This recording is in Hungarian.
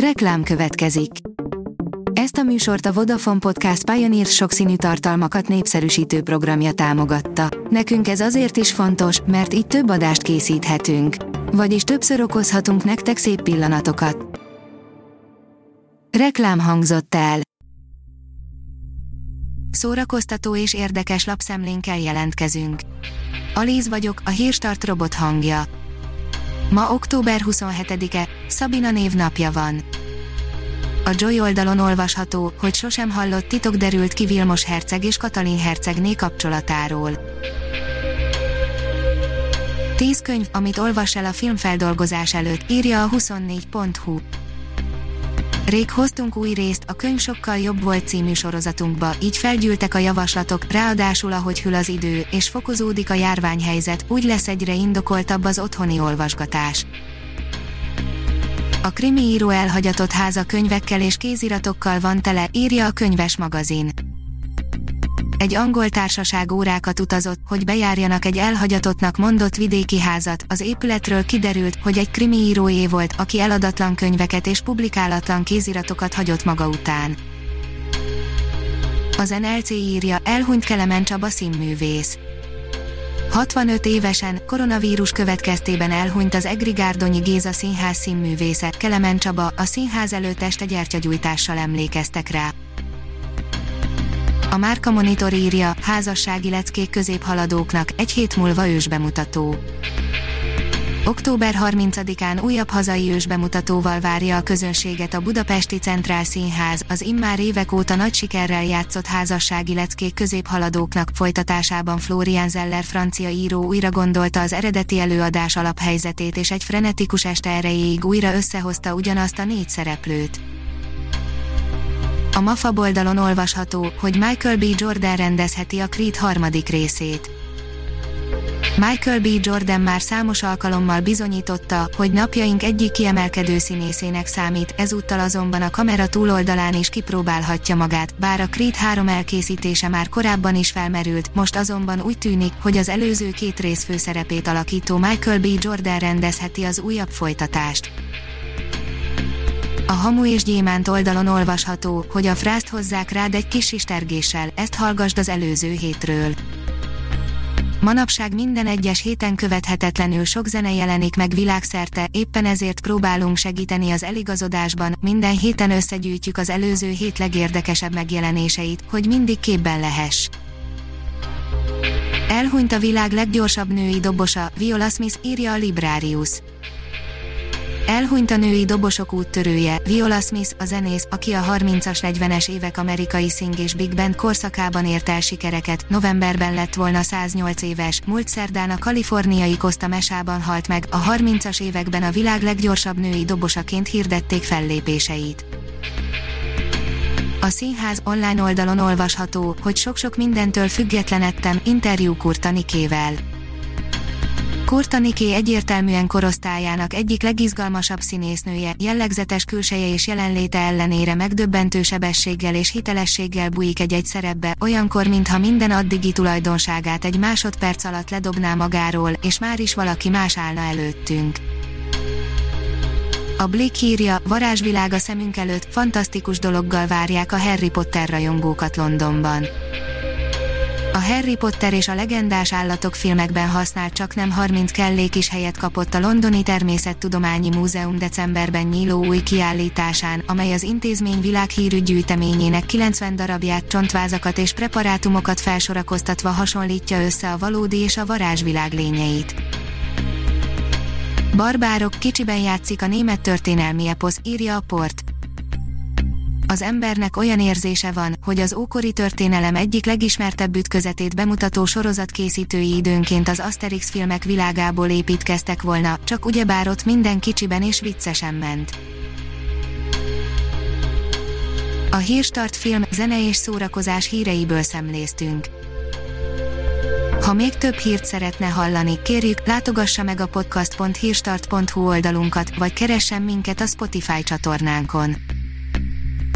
Reklám következik. Ezt a műsort a Vodafone Podcast Pioneer sokszínű tartalmakat népszerűsítő programja támogatta. Nekünk ez azért is fontos, mert így több adást készíthetünk. Vagyis többször okozhatunk nektek szép pillanatokat. Reklám hangzott el. Szórakoztató és érdekes lapszemlénkkel jelentkezünk. Alíz vagyok, a hírstart robot hangja. Ma október 27-e, Szabina névnapja van. A Joy oldalon olvasható, hogy sosem hallott titok derült ki Vilmos herceg és Katalin hercegné kapcsolatáról. Tíz könyv, amit olvas el a filmfeldolgozás előtt, írja a 24.hu. Rég hoztunk új részt, a könyv sokkal jobb volt című sorozatunkba, így felgyűltek a javaslatok, ráadásul ahogy hűl az idő, és fokozódik a járványhelyzet, úgy lesz egyre indokoltabb az otthoni olvasgatás. A krimi író elhagyatott háza könyvekkel és kéziratokkal van tele, írja a könyves magazin. Egy angol társaság órákat utazott, hogy bejárjanak egy elhagyatottnak mondott vidéki házat. Az épületről kiderült, hogy egy krimi íróé volt, aki eladatlan könyveket és publikálatlan kéziratokat hagyott maga után. Az NLC írja, elhunyt Kelemen Csaba színművész. 65 évesen, koronavírus következtében elhunyt az Egri Gárdonyi Géza színház színművésze, Kelemen Csaba, a színház előtt este gyertyagyújtással emlékeztek rá. A Márka Monitor írja, házassági leckék középhaladóknak, egy hét múlva ősbemutató. Október 30-án újabb hazai ősbemutatóval várja a közönséget a Budapesti Centrál Színház, az immár évek óta nagy sikerrel játszott házassági leckék középhaladóknak folytatásában Florian Zeller francia író újra gondolta az eredeti előadás alaphelyzetét és egy frenetikus este erejéig újra összehozta ugyanazt a négy szereplőt. A MAFA oldalon olvasható, hogy Michael B. Jordan rendezheti a Creed harmadik részét. Michael B. Jordan már számos alkalommal bizonyította, hogy napjaink egyik kiemelkedő színészének számít, ezúttal azonban a kamera túloldalán is kipróbálhatja magát, bár a Creed 3 elkészítése már korábban is felmerült, most azonban úgy tűnik, hogy az előző két rész főszerepét alakító Michael B. Jordan rendezheti az újabb folytatást. A Hamu és Gyémánt oldalon olvasható, hogy a frászt hozzák rád egy kis sistergéssel, ezt hallgasd az előző hétről. Manapság minden egyes héten követhetetlenül sok zene jelenik meg világszerte, éppen ezért próbálunk segíteni az eligazodásban, minden héten összegyűjtjük az előző hét legérdekesebb megjelenéseit, hogy mindig képben lehess. Elhunyt a világ leggyorsabb női dobosa, Viola Smith írja a Librarius. Elhunyt a női dobosok úttörője, Viola Smith, a zenész, aki a 30-as 40-es évek amerikai szing és big band korszakában ért el sikereket, novemberben lett volna 108 éves, múlt szerdán a kaliforniai Costa Mesában halt meg, a 30-as években a világ leggyorsabb női dobosaként hirdették fellépéseit. A színház online oldalon olvasható, hogy sok-sok mindentől függetlenedtem, interjú Kurta Nikével. Kurta Niké egyértelműen korosztályának egyik legizgalmasabb színésznője, jellegzetes külseje és jelenléte ellenére megdöbbentő sebességgel és hitelességgel bújik egy-egy szerepbe, olyankor mintha minden addigi tulajdonságát egy másodperc alatt ledobná magáról, és már is valaki más állna előttünk. A Blick írja, varázsvilág a szemünk előtt, fantasztikus dologgal várják a Harry Potter rajongókat Londonban. A Harry Potter és a legendás állatok filmekben használt csak nem 30 kellék is helyet kapott a Londoni Természettudományi Múzeum decemberben nyíló új kiállításán, amely az intézmény világhírű gyűjteményének 90 darabját, csontvázakat és preparátumokat felsorakoztatva hasonlítja össze a valódi és a varázsvilág lényeit. Barbárok kicsiben játszik a német történelmi eposz, írja a port az embernek olyan érzése van, hogy az ókori történelem egyik legismertebb ütközetét bemutató sorozatkészítői időnként az Asterix filmek világából építkeztek volna, csak ugyebár ott minden kicsiben és viccesen ment. A Hírstart film, zene és szórakozás híreiből szemléztünk. Ha még több hírt szeretne hallani, kérjük, látogassa meg a podcast.hírstart.hu oldalunkat, vagy keressen minket a Spotify csatornánkon